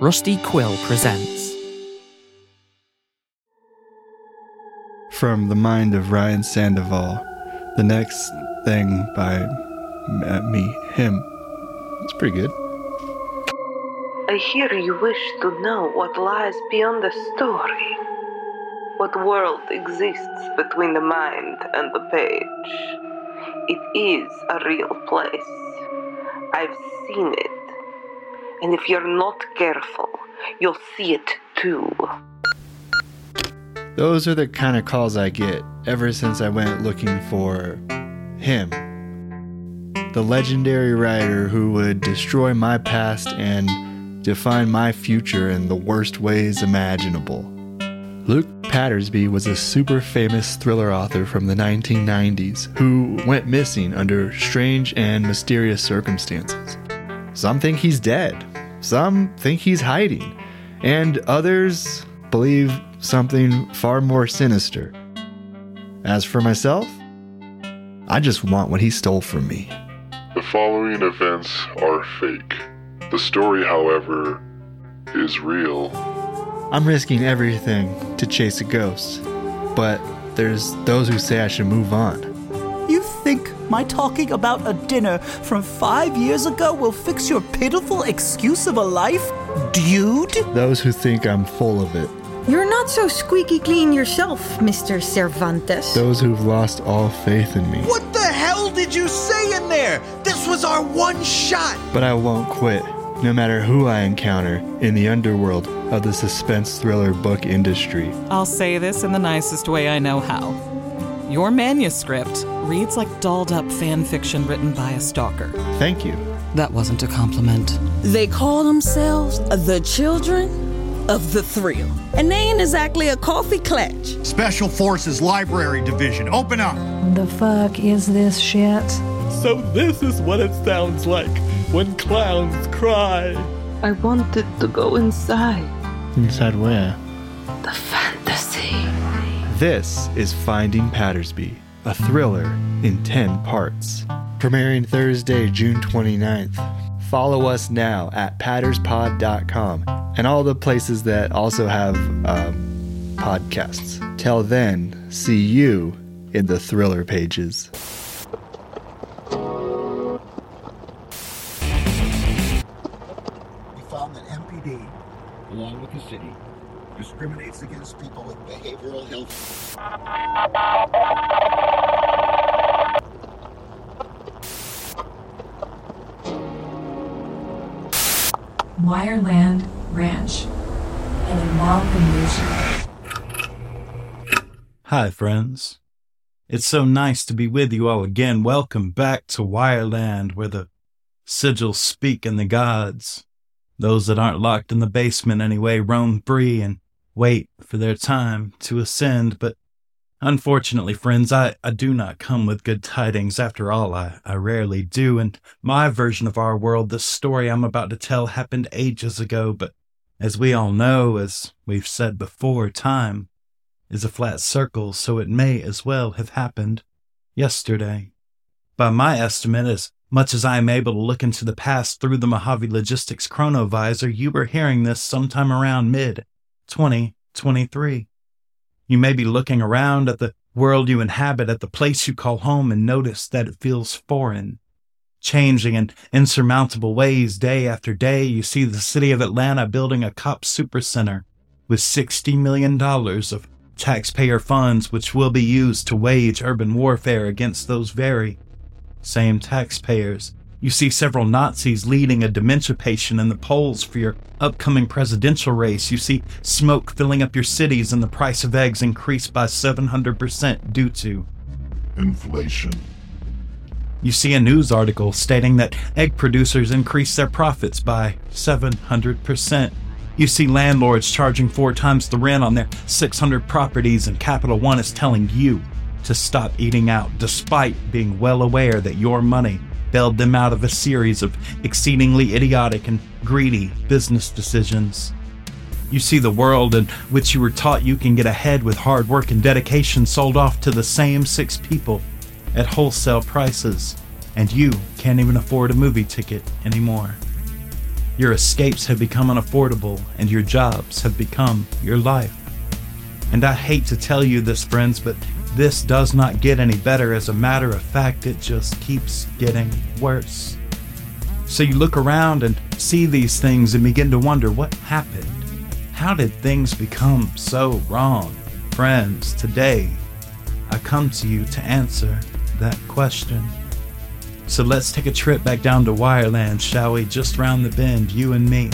Rusty Quill presents. From the mind of Ryan Sandoval, the next thing by me, him. It's pretty good. I hear you wish to know what lies beyond the story. What world exists between the mind and the page. It is a real place. I've seen it. And if you're not careful, you'll see it too. Those are the kind of calls I get ever since I went looking for him. The legendary writer who would destroy my past and define my future in the worst ways imaginable. Luke Pattersby was a super famous thriller author from the 1990s who went missing under strange and mysterious circumstances. Some think he's dead, some think he's hiding, and others believe something far more sinister. As for myself, I just want what he stole from me. The following events are fake. The story, however, is real. I'm risking everything to chase a ghost, but there's those who say I should move on. You think my talking about a dinner from five years ago will fix your pitiful excuse of a life? Dude? Those who think I'm full of it. You're not so squeaky clean yourself, Mr. Cervantes. Those who've lost all faith in me. What the hell did you say in there? This was our one shot! But I won't quit, no matter who I encounter in the underworld of the suspense thriller book industry. I'll say this in the nicest way I know how. Your manuscript reads like dolled up fan fiction written by a stalker. Thank you. That wasn't a compliment. They call themselves the children of the thrill. And they ain't exactly a coffee clutch. Special Forces Library Division, open up! The fuck is this shit? So, this is what it sounds like when clowns cry. I wanted to go inside. Inside where? The fantasy. This is Finding Pattersby, a thriller in 10 parts. Premiering Thursday, June 29th. Follow us now at patterspod.com and all the places that also have um, podcasts. Till then, see you in the thriller pages. Friends. It's so nice to be with you all again. Welcome back to Wireland, where the sigils speak and the gods, those that aren't locked in the basement anyway, roam free and wait for their time to ascend. But unfortunately, friends, I, I do not come with good tidings. After all, I, I rarely do. And my version of our world, the story I'm about to tell, happened ages ago. But as we all know, as we've said before, time is a flat circle, so it may as well have happened yesterday. By my estimate, as much as I am able to look into the past through the Mojave Logistics Chronovisor, you were hearing this sometime around mid 2023. You may be looking around at the world you inhabit, at the place you call home, and notice that it feels foreign. Changing in insurmountable ways day after day, you see the city of Atlanta building a cop supercenter with $60 million of taxpayer funds which will be used to wage urban warfare against those very same taxpayers. You see several Nazis leading a dementia patient in the polls for your upcoming presidential race. You see smoke filling up your cities and the price of eggs increased by 700% due to inflation. You see a news article stating that egg producers increased their profits by 700%. You see landlords charging four times the rent on their 600 properties, and Capital One is telling you to stop eating out, despite being well aware that your money bailed them out of a series of exceedingly idiotic and greedy business decisions. You see the world in which you were taught you can get ahead with hard work and dedication sold off to the same six people at wholesale prices, and you can't even afford a movie ticket anymore. Your escapes have become unaffordable, and your jobs have become your life. And I hate to tell you this, friends, but this does not get any better. As a matter of fact, it just keeps getting worse. So you look around and see these things and begin to wonder what happened. How did things become so wrong? Friends, today I come to you to answer that question. So let's take a trip back down to Wireland, shall we? Just round the bend, you and me,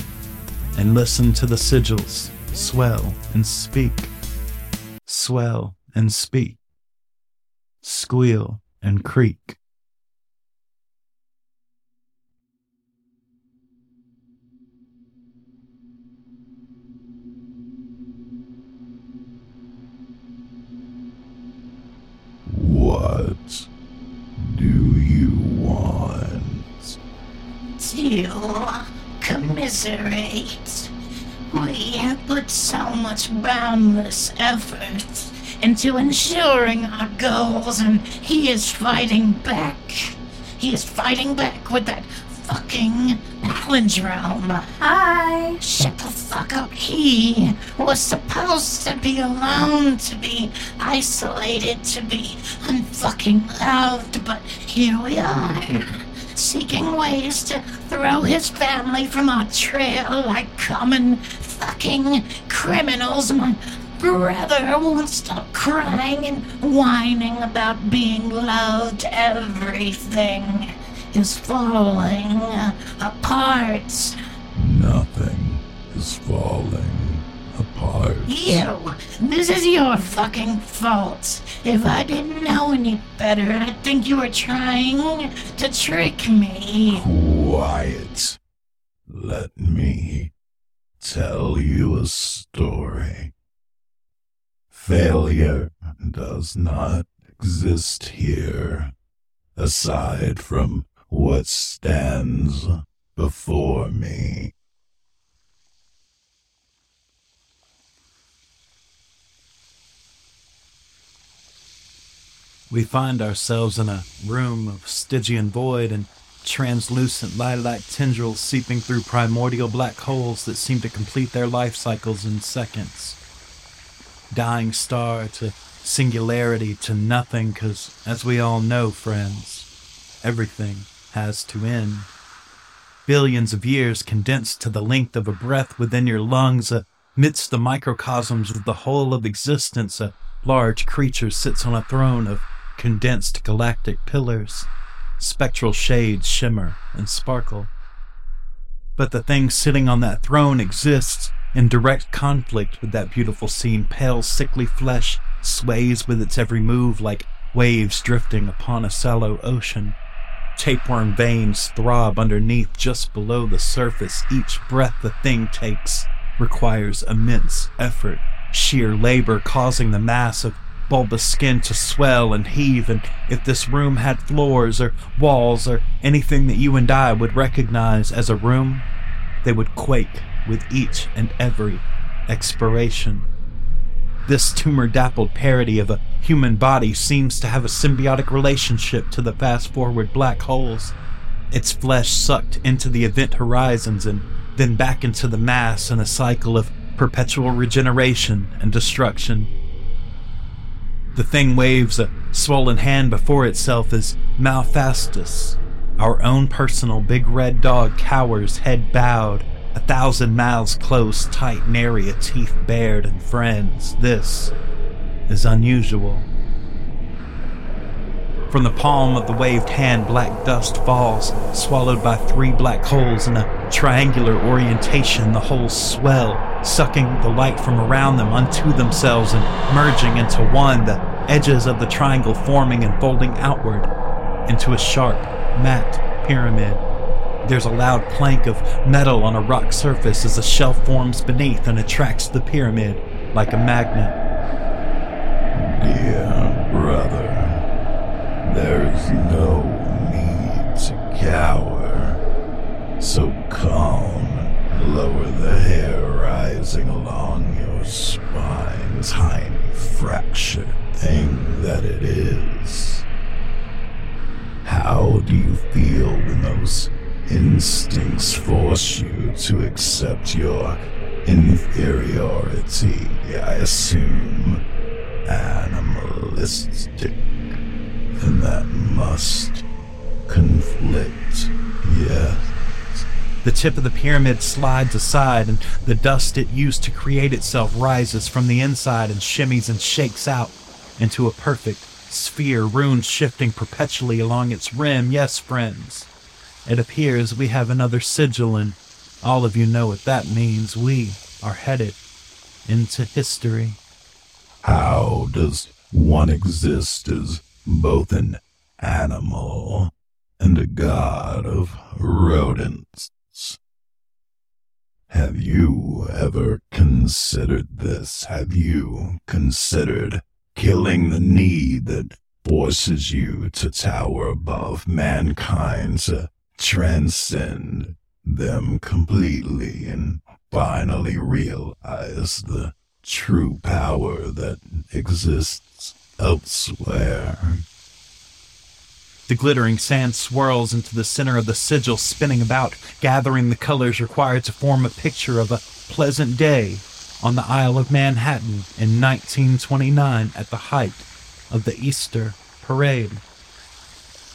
and listen to the sigils swell and speak, swell and speak, squeal and creak. What do you? To commiserate. We have put so much boundless effort into ensuring our goals, and he is fighting back. He is fighting back with that fucking palindrome. Hi. Shut the fuck up. He was supposed to be alone, to be isolated, to be unfucking loved, but here we are. Seeking ways to throw his family from our trail like common fucking criminals. My brother won't stop crying and whining about being loved. Everything is falling apart. Nothing is falling You! This is your fucking fault. If I didn't know any better, I'd think you were trying to trick me. Quiet. Let me tell you a story. Failure does not exist here, aside from what stands before me. We find ourselves in a room of Stygian void and translucent lilac tendrils seeping through primordial black holes that seem to complete their life cycles in seconds. Dying star to singularity to nothing, because as we all know, friends, everything has to end. Billions of years condensed to the length of a breath within your lungs, amidst the microcosms of the whole of existence, a large creature sits on a throne of condensed galactic pillars. Spectral shades shimmer and sparkle. But the thing sitting on that throne exists in direct conflict with that beautiful scene. Pale, sickly flesh sways with its every move like waves drifting upon a sallow ocean. Tapeworm veins throb underneath just below the surface. Each breath the thing takes requires immense effort, sheer labor causing the mass of bulbous skin to swell and heave, and if this room had floors or walls or anything that you and I would recognize as a room, they would quake with each and every expiration. This tumor dappled parody of a human body seems to have a symbiotic relationship to the fast forward black holes. Its flesh sucked into the event horizons and then back into the mass in a cycle of perpetual regeneration and destruction. The thing waves a swollen hand before itself as Malphastus, our own personal big red dog, cowers, head bowed, a thousand mouths closed tight, nary a teeth bared, and friends, this is unusual. From the palm of the waved hand, black dust falls, swallowed by three black holes in a triangular orientation. The holes swell, sucking the light from around them unto themselves and merging into one, the edges of the triangle forming and folding outward into a sharp, matte pyramid. There's a loud clank of metal on a rock surface as a shelf forms beneath and attracts the pyramid like a magnet. Brother, there's no need to cower. So calm, lower the hair rising along your spine, tiny fractured thing that it is. How do you feel when those instincts force you to accept your inferiority, I assume, animalistic, and that must conflict, yes. The tip of the pyramid slides aside, and the dust it used to create itself rises from the inside and shimmies and shakes out into a perfect sphere, runes shifting perpetually along its rim. Yes, friends, it appears we have another sigil, and all of you know what that means. We are headed into history. How does one exist as both an animal and a god of rodents? Have you ever considered this? Have you considered killing the need that forces you to tower above mankind, to transcend them completely and finally realize the true power that exists elsewhere? The glittering sand swirls into the center of the sigil, spinning about, gathering the colors required to form a picture of a pleasant day on the Isle of Manhattan in 1929 at the height of the Easter parade.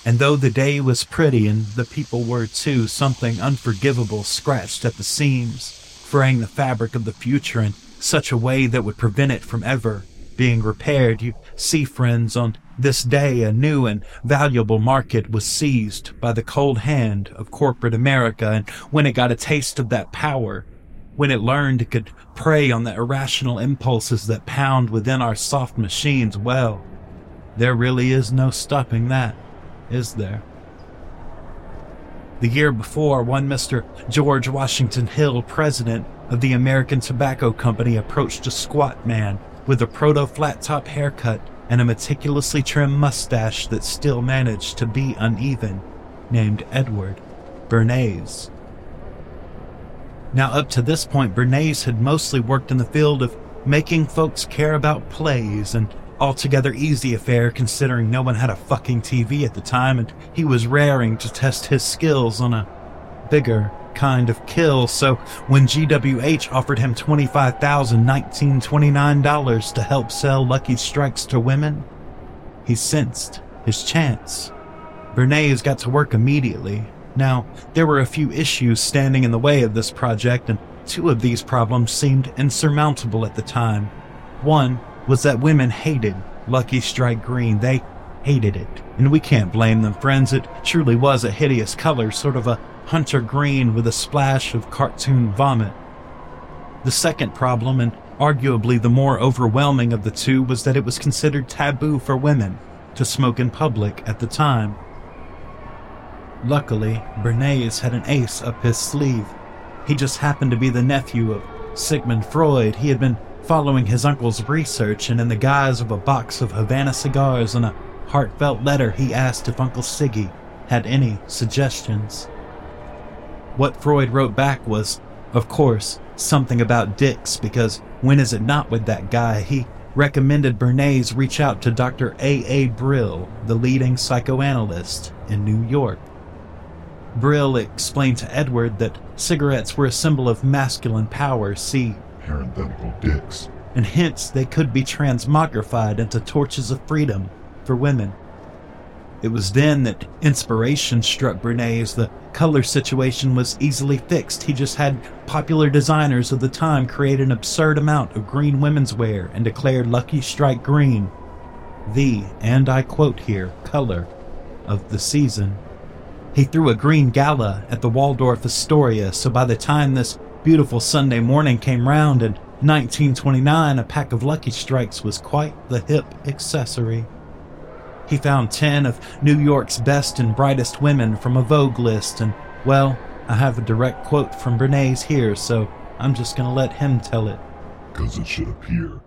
And though the day was pretty and the people were too, something unforgivable scratched at the seams, fraying the fabric of the future in such a way that would prevent it from ever being repaired. You see, friends, on this day a new and valuable market was seized by the cold hand of corporate America, and when it got a taste of that power, when it learned it could prey on the irrational impulses that pound within our soft machines, well, there really is no stopping that, is there? The year before, one Mr. George Washington Hill, president of the American Tobacco Company, approached a squat man with a proto flat top haircut and a meticulously trimmed mustache that still managed to be uneven, named Edward Bernays. Now, up to this point, Bernays had mostly worked in the field of making folks care about plays, an altogether easy affair considering no one had a fucking TV at the time and he was raring to test his skills on a bigger kind of kill. So when GWH offered him $25,1929 to help sell Lucky Strikes to women, he sensed his chance. Bernays got to work immediately. Now, there were a few issues standing in the way of this project, and two of these problems seemed insurmountable at the time. One was that women hated Lucky Strike Green. They hated it. And we can't blame them, friends. It truly was a hideous color, sort of a hunter green with a splash of cartoon vomit. The second problem, and arguably the more overwhelming of the two, was that it was considered taboo for women to smoke in public at the time. Luckily, Bernays had an ace up his sleeve. He just happened to be the nephew of Sigmund Freud. He had been following his uncle's research, and in the guise of a box of Havana cigars and a heartfelt letter, he asked if Uncle Siggy had any suggestions. What Freud wrote back was, of course, something about dicks, because when is it not with that guy? He recommended Bernays reach out to Dr. A. A. Brill, the leading psychoanalyst in New York. Brill explained to Edward that cigarettes were a symbol of masculine power, see, parenthetical dicks, and hence they could be transmogrified into torches of freedom for women. It was then that inspiration struck Bernays. The color situation was easily fixed. He just had popular designers of the time create an absurd amount of green women's wear and declared Lucky Strike Green the, and I quote here, color of the season. He threw a green gala at the Waldorf Astoria, so by the time this beautiful Sunday morning came round in 1929, a pack of Lucky Strikes was quite the hip accessory. He found 10 of New York's best and brightest women from a Vogue list, and, well, I have a direct quote from Bernays here, so I'm just gonna let him tell it. Because it should appear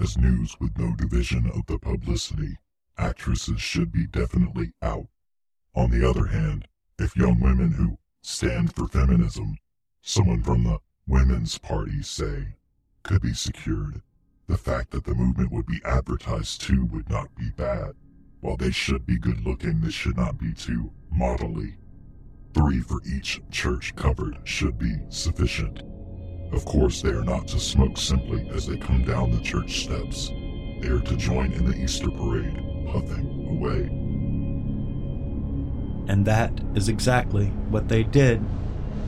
as news with no division of the publicity. Actresses should be definitely out. On the other hand, if young women who stand for feminism, someone from the Women's Party, say, could be secured, the fact that the movement would be advertised too would not be bad. While they should be good looking, they should not be too modelly. Three for each church covered should be sufficient. Of course, they are not to smoke simply as they come down the church steps. They are to join in the Easter parade, puffing away. And that is exactly what they did.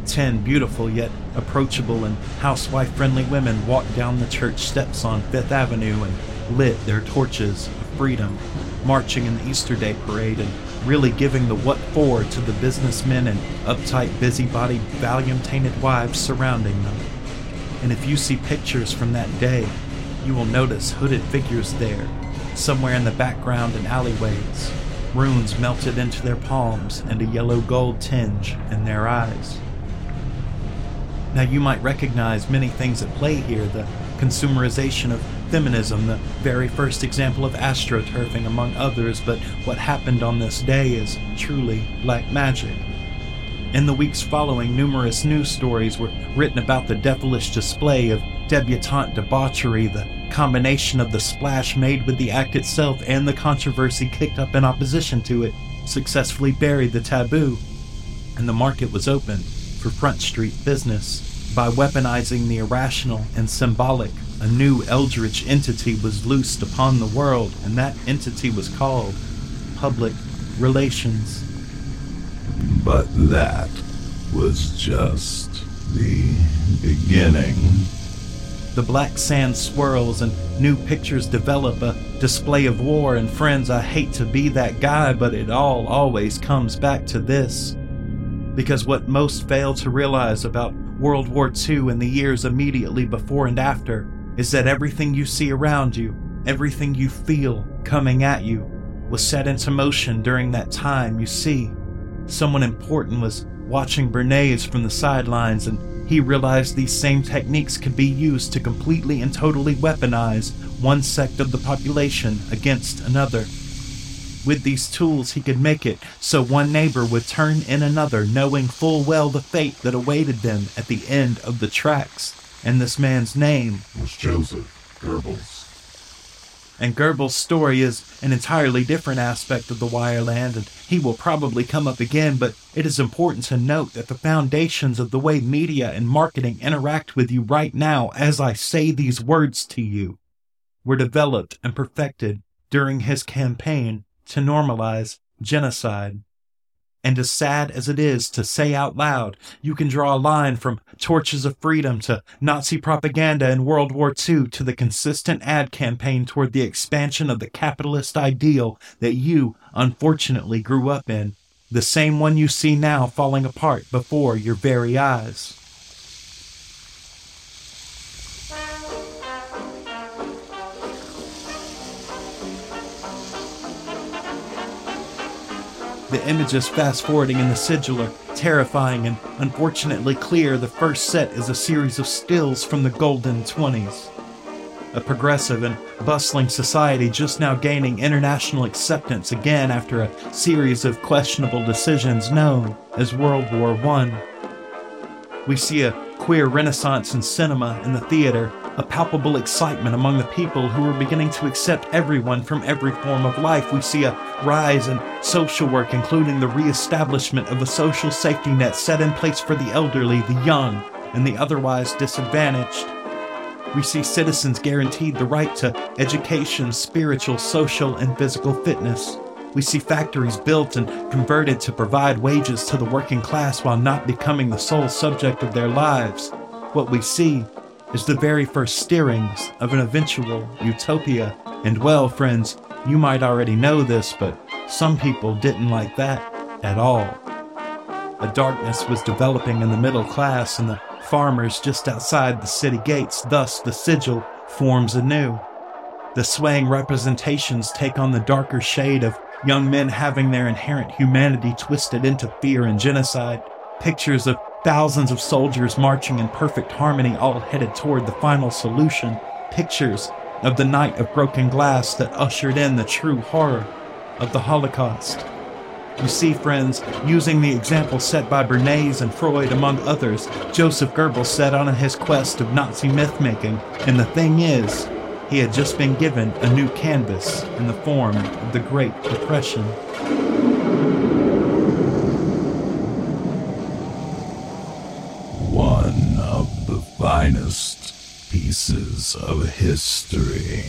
Ten beautiful yet approachable and housewife friendly women walked down the church steps on Fifth Avenue and lit their torches of freedom, marching in the Easter Day parade and really giving the what for to the businessmen and uptight, busybody, Valium tainted wives surrounding them. And if you see pictures from that day, you will notice hooded figures there, somewhere in the background and alleyways, runes melted into their palms and a yellow gold tinge in their eyes. Now, you might recognize many things at play here the consumerization of feminism, the very first example of astroturfing, among others, but what happened on this day is truly black magic. In the weeks following, numerous news stories were written about the devilish display of debutante debauchery, the combination of the splash made with the act itself and the controversy kicked up in opposition to it successfully buried the taboo, and the market was open for Front Street business. By weaponizing the irrational and symbolic, a new eldritch entity was loosed upon the world, and that entity was called public relations. But that was just the beginning. The black sand swirls and new pictures develop a display of war and friends. I hate to be that guy, but it all always comes back to this. Because what most fail to realize about World War II and the years immediately before and after is that everything you see around you, everything you feel coming at you, was set into motion during that time. You see, someone important was watching Bernays from the sidelines, and he realized these same techniques could be used to completely and totally weaponize one sect of the population against another. With these tools, he could make it so one neighbor would turn in another, knowing full well the fate that awaited them at the end of the tracks. And this man's name was Joseph Goebbels. And Goebbels' story is an entirely different aspect of the Wireland, and he will probably come up again, but it is important to note that the foundations of the way media and marketing interact with you right now, as I say these words to you, were developed and perfected during his campaign to normalize genocide. And as sad as it is to say out loud, you can draw a line from torches of freedom to Nazi propaganda in World War II to the consistent ad campaign toward the expansion of the capitalist ideal that you, unfortunately, grew up in, the same one you see now falling apart before your very eyes. The images fast forwarding in the sigil are terrifying and unfortunately clear. The first set is a series of stills from the golden 20s. A progressive and bustling society just now gaining international acceptance again after a series of questionable decisions known as World War I. We see a queer renaissance in cinema and the theater, a palpable excitement among the people who are beginning to accept everyone from every form of life. We see a rise in social work, including the reestablishment of a social safety net set in place for the elderly, the young, and the otherwise disadvantaged. We see citizens guaranteed the right to education, spiritual, social, and physical fitness. We see factories built and converted to provide wages to the working class while not becoming the sole subject of their lives. What we see is the very first stirrings of an eventual utopia. And well, friends, you might already know this, but some people didn't like that at all. A darkness was developing in the middle class and the farmers just outside the city gates, thus, the sigil forms anew. The swaying representations take on the darker shade of young men having their inherent humanity twisted into fear and genocide. Pictures of thousands of soldiers marching in perfect harmony, all headed toward the final solution. Pictures of the night of broken glass that ushered in the true horror of the Holocaust. You see, friends, using the example set by Bernays and Freud, among others, Joseph Goebbels set on his quest of Nazi myth making, and the thing is, he had just been given a new canvas in the form of the Great Depression. Pieces of history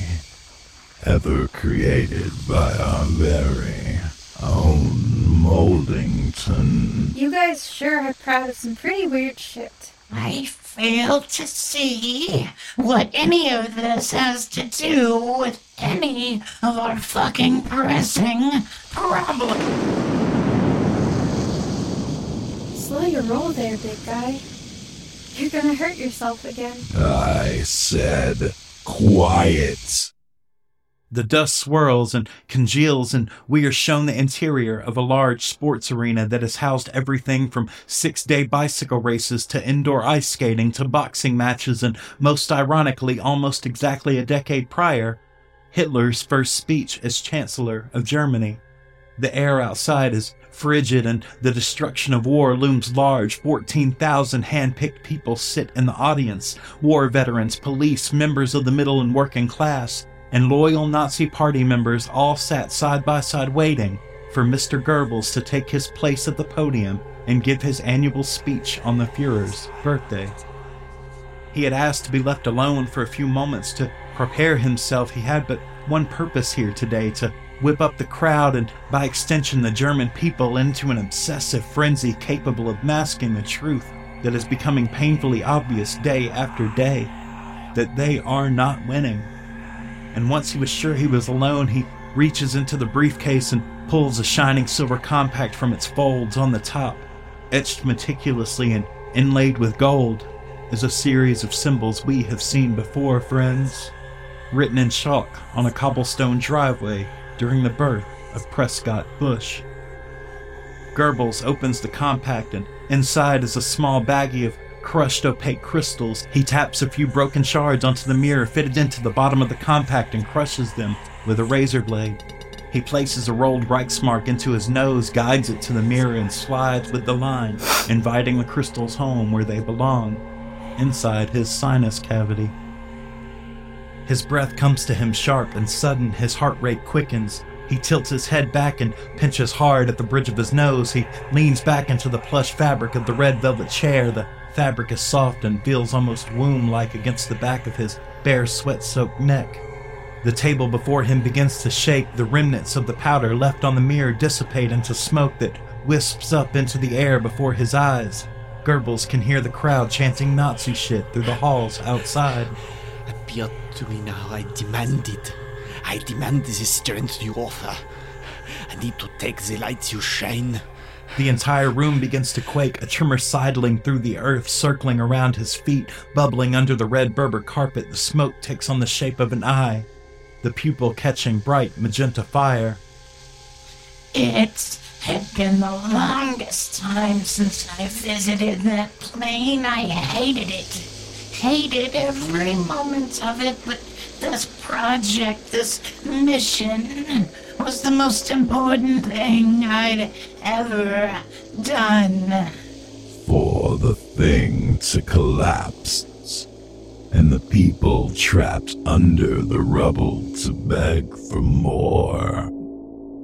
ever created by our very own Moldington. You guys sure have proud some pretty weird shit. I fail to see what any of this has to do with any of our fucking pressing problems. Slow your roll there, big guy. You're gonna hurt yourself again. I said quiet. The dust swirls and congeals, and we are shown the interior of a large sports arena that has housed everything from six day bicycle races to indoor ice skating to boxing matches, and most ironically, almost exactly a decade prior, Hitler's first speech as Chancellor of Germany. The air outside is frigid, and the destruction of war looms large. 14,000 hand picked people sit in the audience war veterans, police, members of the middle and working class and loyal Nazi Party members all sat side by side waiting for Mr. Goebbels to take his place at the podium and give his annual speech on the Fuhrer's birthday. He had asked to be left alone for a few moments to prepare himself. He had but one purpose here today to whip up the crowd and, by extension, the German people into an obsessive frenzy capable of masking the truth that is becoming painfully obvious day after day that they are not winning and once he was sure he was alone, he reaches into the briefcase and pulls a shining silver compact from its folds on the top. Etched meticulously and inlaid with gold is a series of symbols we have seen before, friends. Written in chalk on a cobblestone driveway during the birth of Prescott Bush. Goebbels opens the compact, and inside is a small baggie of crushed opaque crystals. He taps a few broken shards onto the mirror fitted into the bottom of the compact and crushes them with a razor blade. He places a rolled Reichsmark into his nose, guides it to the mirror, and slides with the line, inviting the crystals home where they belong, inside his sinus cavity. His breath comes to him sharp and sudden, his heart rate quickens. He tilts his head back and pinches hard at the bridge of his nose. He leans back into the plush fabric of the red velvet chair, the fabric is soft and feels almost womb like against the back of his bare, sweat soaked neck. The table before him begins to shake, the remnants of the powder left on the mirror dissipate into smoke that wisps up into the air before his eyes. Goebbels can hear the crowd chanting Nazi shit through the halls outside. Appear to me now, I demand it. I demand the strength you offer. I need to take the light you shine. The entire room begins to quake, a tremor sidling through the earth, circling around his feet, bubbling under the red Berber carpet. The smoke takes on the shape of an eye, the pupil catching bright magenta fire. It had been the longest time since I visited that plane. I hated it. Hated every moment of it, but this project, this mission, was the most important thing I'd ever done. For the thing to collapse and the people trapped under the rubble to beg for more.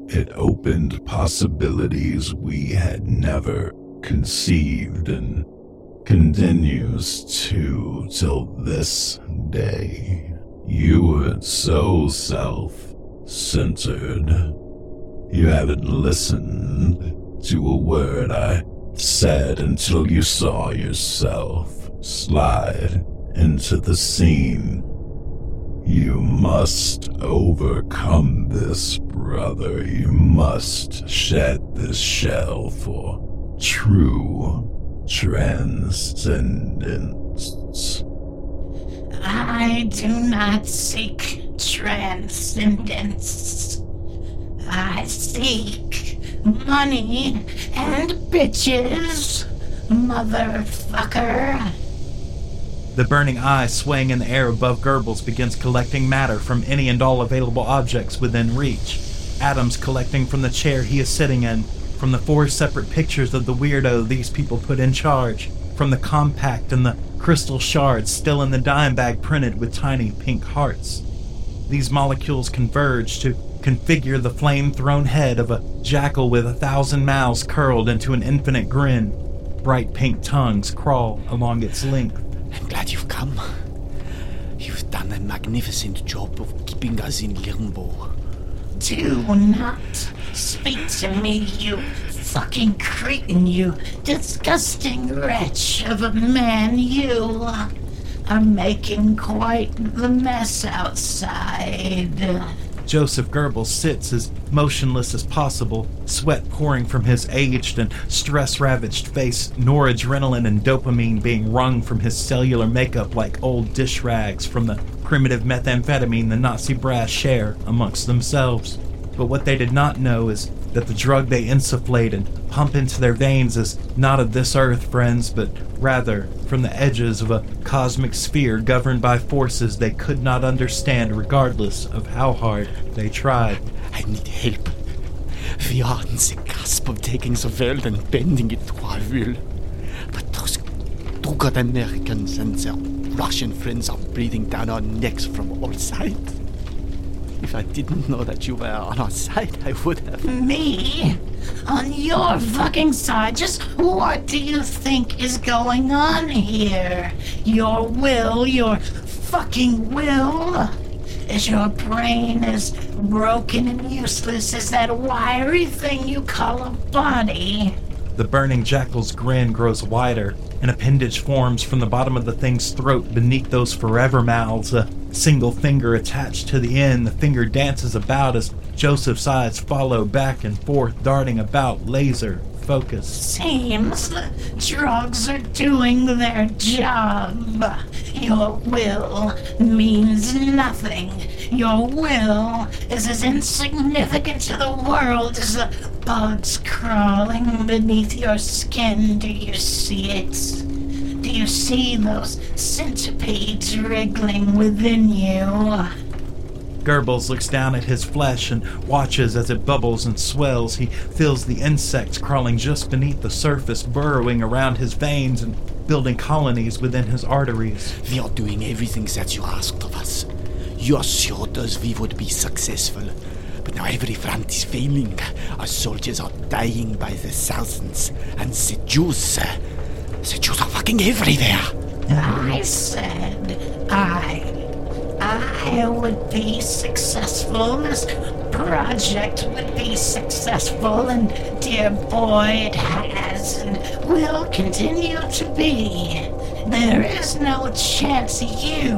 It opened possibilities we had never conceived and continues to till this day. You were so self centered. You haven't listened to a word I said until you saw yourself slide into the scene. You must overcome this, brother. You must shed this shell for true transcendence. I do not seek transcendence. I seek money and bitches, motherfucker. The burning eye swaying in the air above Goebbels begins collecting matter from any and all available objects within reach. Atoms collecting from the chair he is sitting in, from the four separate pictures of the weirdo these people put in charge, from the compact and the crystal shards still in the dime bag printed with tiny pink hearts. These molecules converge to configure the flame thrown head of a jackal with a thousand mouths curled into an infinite grin. Bright pink tongues crawl along its length. I'm glad you've come. You've done a magnificent job of keeping us in limbo. Do not speak to me, you fucking cretin, you disgusting wretch of a man. You are making quite the mess outside. Joseph Goebbels sits as motionless as possible, sweat pouring from his aged and stress ravaged face, noradrenaline and dopamine being wrung from his cellular makeup like old dish rags from the primitive methamphetamine the Nazi brass share amongst themselves. But what they did not know is that the drug they insufflate and pump into their veins is not of this earth, friends, but rather from the edges of a cosmic sphere governed by forces they could not understand, regardless of how hard they tried. I need help. We are on the cusp of taking the world and bending it to our will. But those two good Americans and their Russian friends are breathing down our necks from all sides. If I didn't know that you were on our side, I would have. Me? On your fucking side? Just what do you think is going on here? Your will, your fucking will? Is your brain as broken and useless as that wiry thing you call a body? The burning jackal's grin grows wider. An appendage forms from the bottom of the thing's throat beneath those forever mouths, a single finger attached to the end. The finger dances about as Joseph's eyes follow back and forth, darting about, laser focused. Seems the drugs are doing their job. Your will means nothing. Your will is as insignificant to the world as the bugs crawling beneath your skin. Do you see it? Do you see those centipedes wriggling within you? Goebbels looks down at his flesh and watches as it bubbles and swells. He feels the insects crawling just beneath the surface, burrowing around his veins and building colonies within his arteries. We are doing everything that you asked of us. You assured us we would be successful. But now every front is failing. Our soldiers are dying by the thousands. And the Jews, the Jews are fucking everywhere. I said I I would be successful, this project would be successful, and dear boy, it has and will continue to be. There is no chance you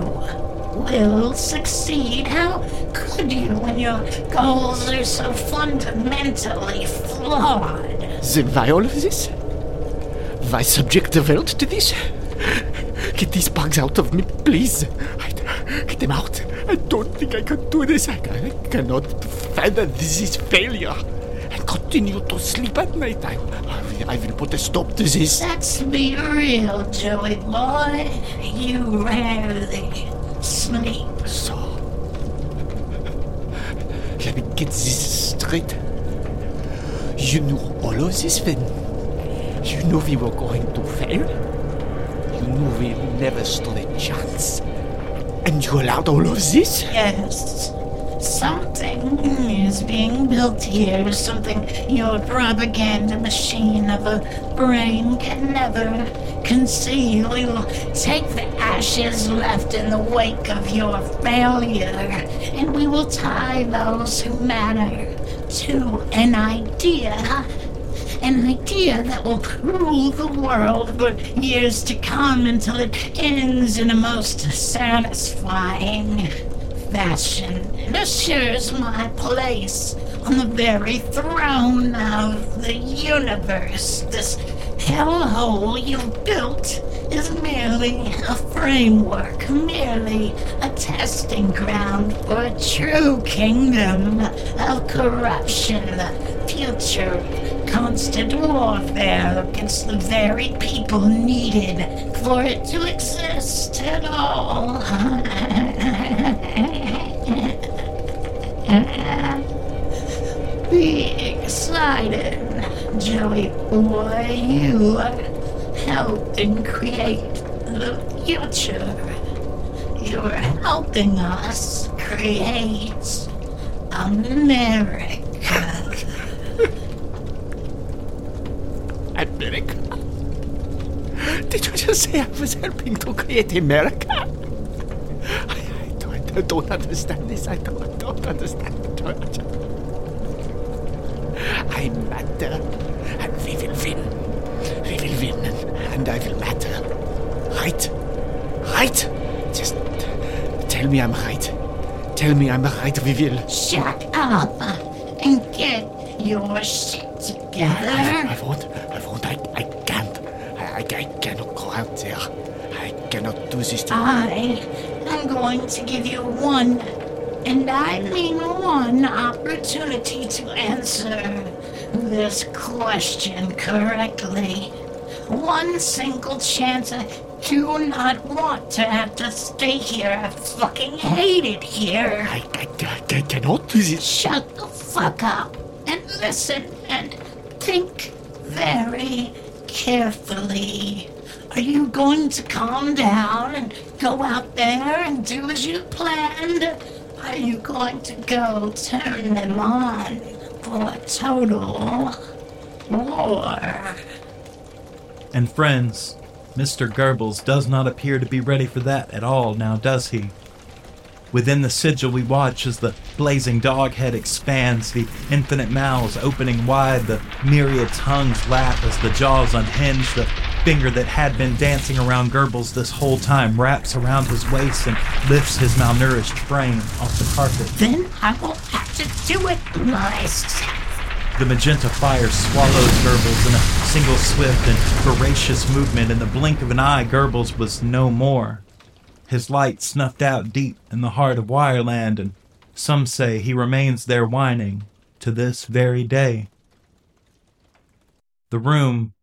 will succeed. How could you when your goals are so fundamentally flawed? Then why all of this? Why subject the world to this? Get these bugs out of me, please. I, get them out. I don't think I can do this. I, I cannot fathom this is failure. And continue to sleep at night. I, I, I will put a stop to this. Let's be real, Joey boy. You rarely sleep. So, let me get this straight. You knew all of this then? You knew we were going to fail? You knew we never stood a chance? And you allowed all of this? Yes. Something is being built here, something your propaganda machine of a brain can never conceal. We will take the ashes left in the wake of your failure, and we will tie those who matter to an idea. An idea that will rule the world for years to come until it ends in a most satisfying fashion. It assures my place on the very throne of the universe. This hellhole you've built is merely a framework, merely a testing ground for a true kingdom of corruption, the future constant warfare against the very people needed for it to exist at all. Be excited, Joey boy. You helping create the future. You're helping us create a America. America? Did you just say I was helping to create America? I, I, don't, I don't understand this. I don't, I don't understand. George. I matter, and we will win. We will win, and, and I will matter. Right? Right? Just tell me I'm right. Tell me I'm right, we will. Shut up and get your shit together. I, I won't. To I am going to give you one, and I mean one, opportunity to answer this question correctly. One single chance. I do not want to have to stay here. I fucking hate it here. I, I, I cannot do this. Shut the fuck up and listen and think very carefully. Are you going to calm down and go out there and do as you planned? Are you going to go turn them on for a total war? And friends, Mr. Goebbels does not appear to be ready for that at all now, does he? Within the sigil, we watch as the blazing dog head expands, the infinite mouths opening wide, the myriad tongues lap as the jaws unhinge, the finger that had been dancing around Goebbels this whole time wraps around his waist and lifts his malnourished frame off the carpet. Then I will have to do it myself. The magenta fire swallows Goebbels in a single swift and voracious movement. In the blink of an eye, Goebbels was no more. His light snuffed out deep in the heart of Wireland, and some say he remains there whining to this very day. The room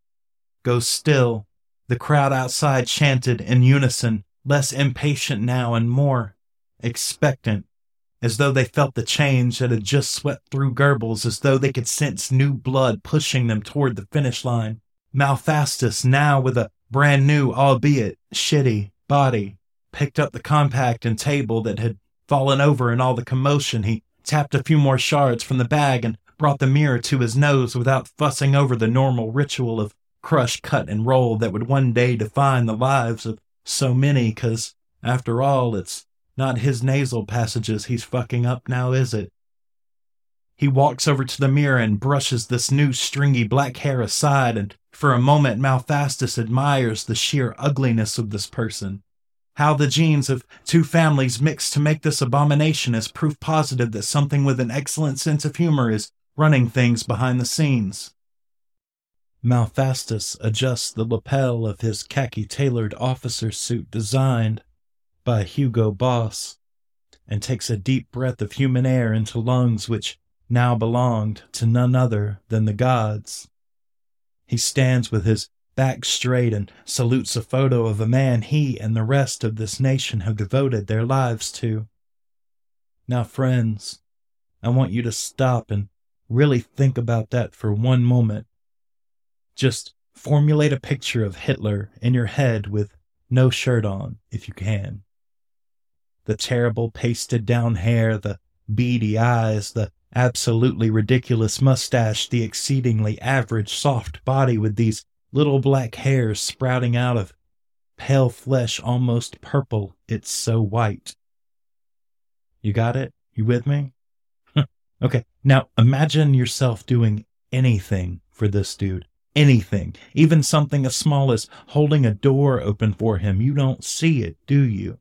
goes still. The crowd outside chanted in unison, less impatient now and more expectant, as though they felt the change that had just swept through Goebbels, as though they could sense new blood pushing them toward the finish line. Malphastus, now with a brand new, albeit shitty, body, picked up the compact and table that had fallen over in all the commotion. He tapped a few more shards from the bag and brought the mirror to his nose without fussing over the normal ritual of crush, cut, and roll that would one day define the lives of so many, because, after all, it's not his nasal passages he's fucking up now, is it? He walks over to the mirror and brushes this new stringy black hair aside, and for a moment Malphastus admires the sheer ugliness of this person. How the genes of two families mix to make this abomination is proof positive that something with an excellent sense of humor is running things behind the scenes. Malphastus adjusts the lapel of his khaki tailored officer suit designed by Hugo Boss and takes a deep breath of human air into lungs which now belonged to none other than the gods. He stands with his back straight and salutes a photo of a man he and the rest of this nation have devoted their lives to. Now, friends, I want you to stop and really think about that for one moment. Just formulate a picture of Hitler in your head with no shirt on, if you can. The terrible pasted down hair, the beady eyes, the absolutely ridiculous mustache, the exceedingly average soft body with these little black hairs sprouting out of pale flesh almost purple, it's so white. You got it? You with me? okay, now imagine yourself doing anything for this dude. Anything. Even something as small as holding a door open for him. You don't see it, do you?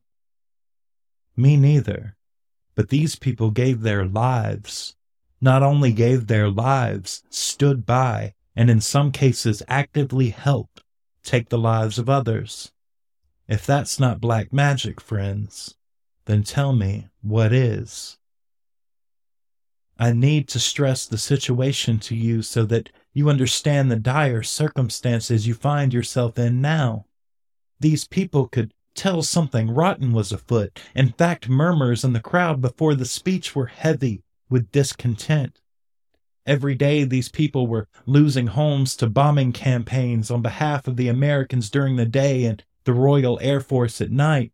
Me neither. But these people gave their lives. Not only gave their lives, stood by, and in some cases actively helped take the lives of others. If that's not black magic, friends, then tell me what is. I need to stress the situation to you so that you understand the dire circumstances you find yourself in now. These people could tell something rotten was afoot. In fact, murmurs in the crowd before the speech were heavy with discontent. Every day, these people were losing homes to bombing campaigns on behalf of the Americans during the day and the Royal Air Force at night.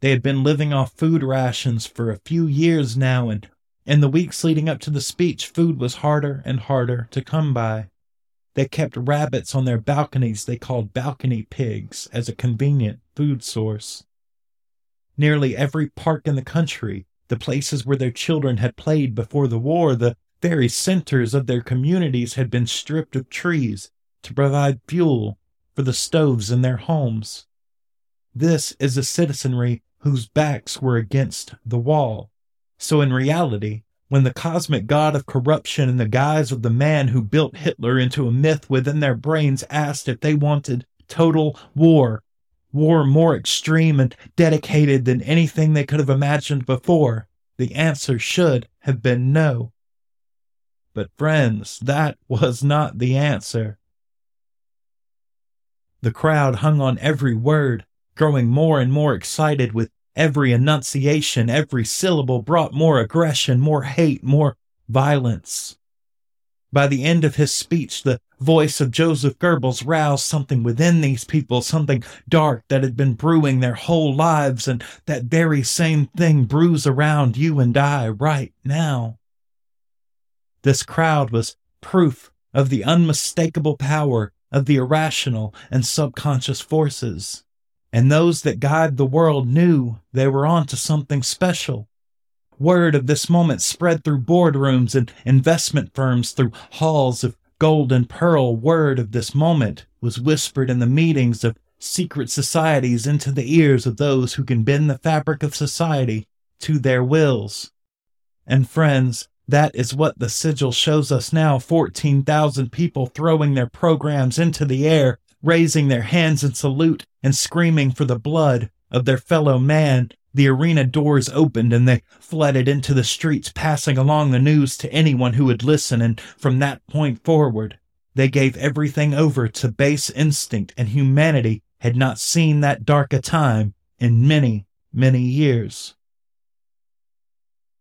They had been living off food rations for a few years now, and in the weeks leading up to the speech, food was harder and harder to come by. They kept rabbits on their balconies they called balcony pigs as a convenient food source. Nearly every park in the country, the places where their children had played before the war, the very centers of their communities had been stripped of trees to provide fuel for the stoves in their homes. This is a citizenry whose backs were against the wall. So, in reality, when the cosmic god of corruption in the guise of the man who built Hitler into a myth within their brains asked if they wanted total war, war more extreme and dedicated than anything they could have imagined before, the answer should have been no. But, friends, that was not the answer. The crowd hung on every word, growing more and more excited with every enunciation, every syllable brought more aggression, more hate, more violence. By the end of his speech, the voice of Joseph Goebbels roused something within these people, something dark that had been brewing their whole lives, and that very same thing brews around you and I right now. This crowd was proof of the unmistakable power of the irrational and subconscious forces. And those that guide the world knew they were on to something special. Word of this moment spread through boardrooms and investment firms, through halls of gold and pearl. Word of this moment was whispered in the meetings of secret societies into the ears of those who can bend the fabric of society to their wills. And friends, that is what the sigil shows us now 14,000 people throwing their programs into the air, raising their hands in salute, and screaming for the blood of their fellow man. The arena doors opened and they flooded into the streets, passing along the news to anyone who would listen. And from that point forward, they gave everything over to base instinct, and humanity had not seen that dark a time in many, many years.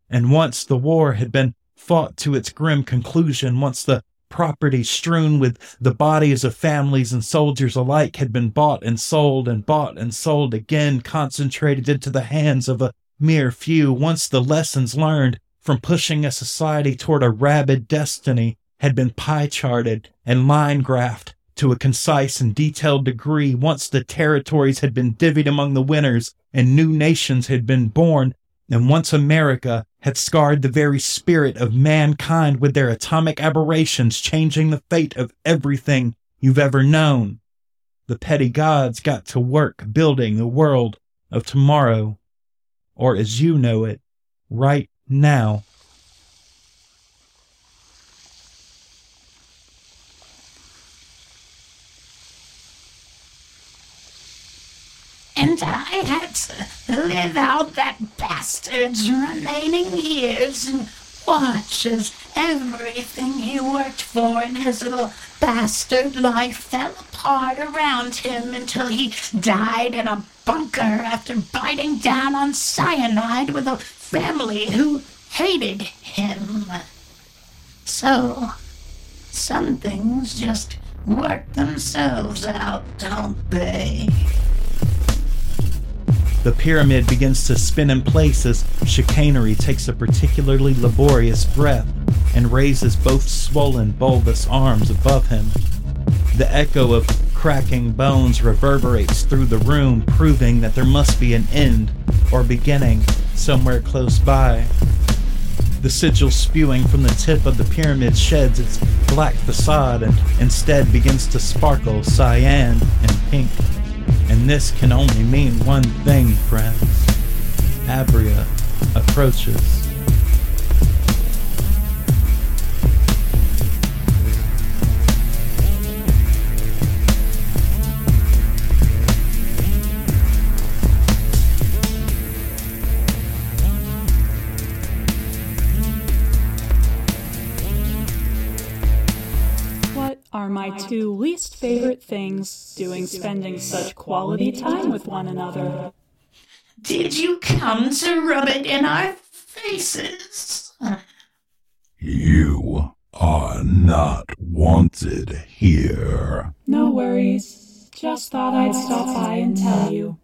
And once the war had been fought to its grim conclusion, once the property strewn with the bodies of families and soldiers alike had been bought and sold and bought and sold again, concentrated into the hands of a mere few, once the lessons learned from pushing a society toward a rabid destiny had been pie charted and line graphed to a concise and detailed degree, once the territories had been divvied among the winners and new nations had been born, and once America had scarred the very spirit of mankind with their atomic aberrations, changing the fate of everything you've ever known. The petty gods got to work building the world of tomorrow, or as you know it, right now. And I had to live out that bastard's remaining years and watch as everything he worked for in his little bastard life fell apart around him until he died in a bunker after biting down on cyanide with a family who hated him. So, some things just work themselves out, don't they? The pyramid begins to spin in place as chicanery takes a particularly laborious breath and raises both swollen, bulbous arms above him. The echo of cracking bones reverberates through the room, proving that there must be an end or beginning somewhere close by. The sigil spewing from the tip of the pyramid sheds its black facade and instead begins to sparkle cyan and pink. And this can only mean one thing, friends. Abria approaches. My two least favorite things doing spending such quality time with one another. Did you come to rub it in our faces? You are not wanted here. No worries. Just thought I'd stop by and tell you.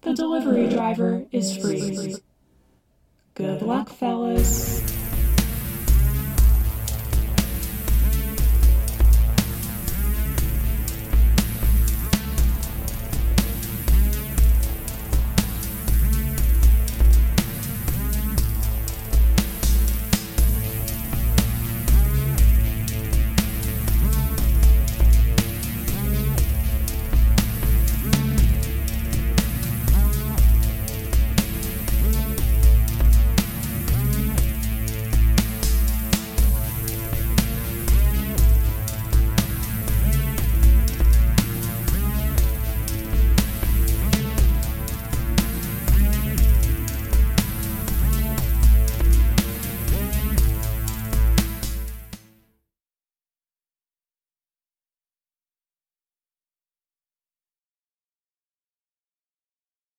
The delivery driver is free. Good luck, fellas.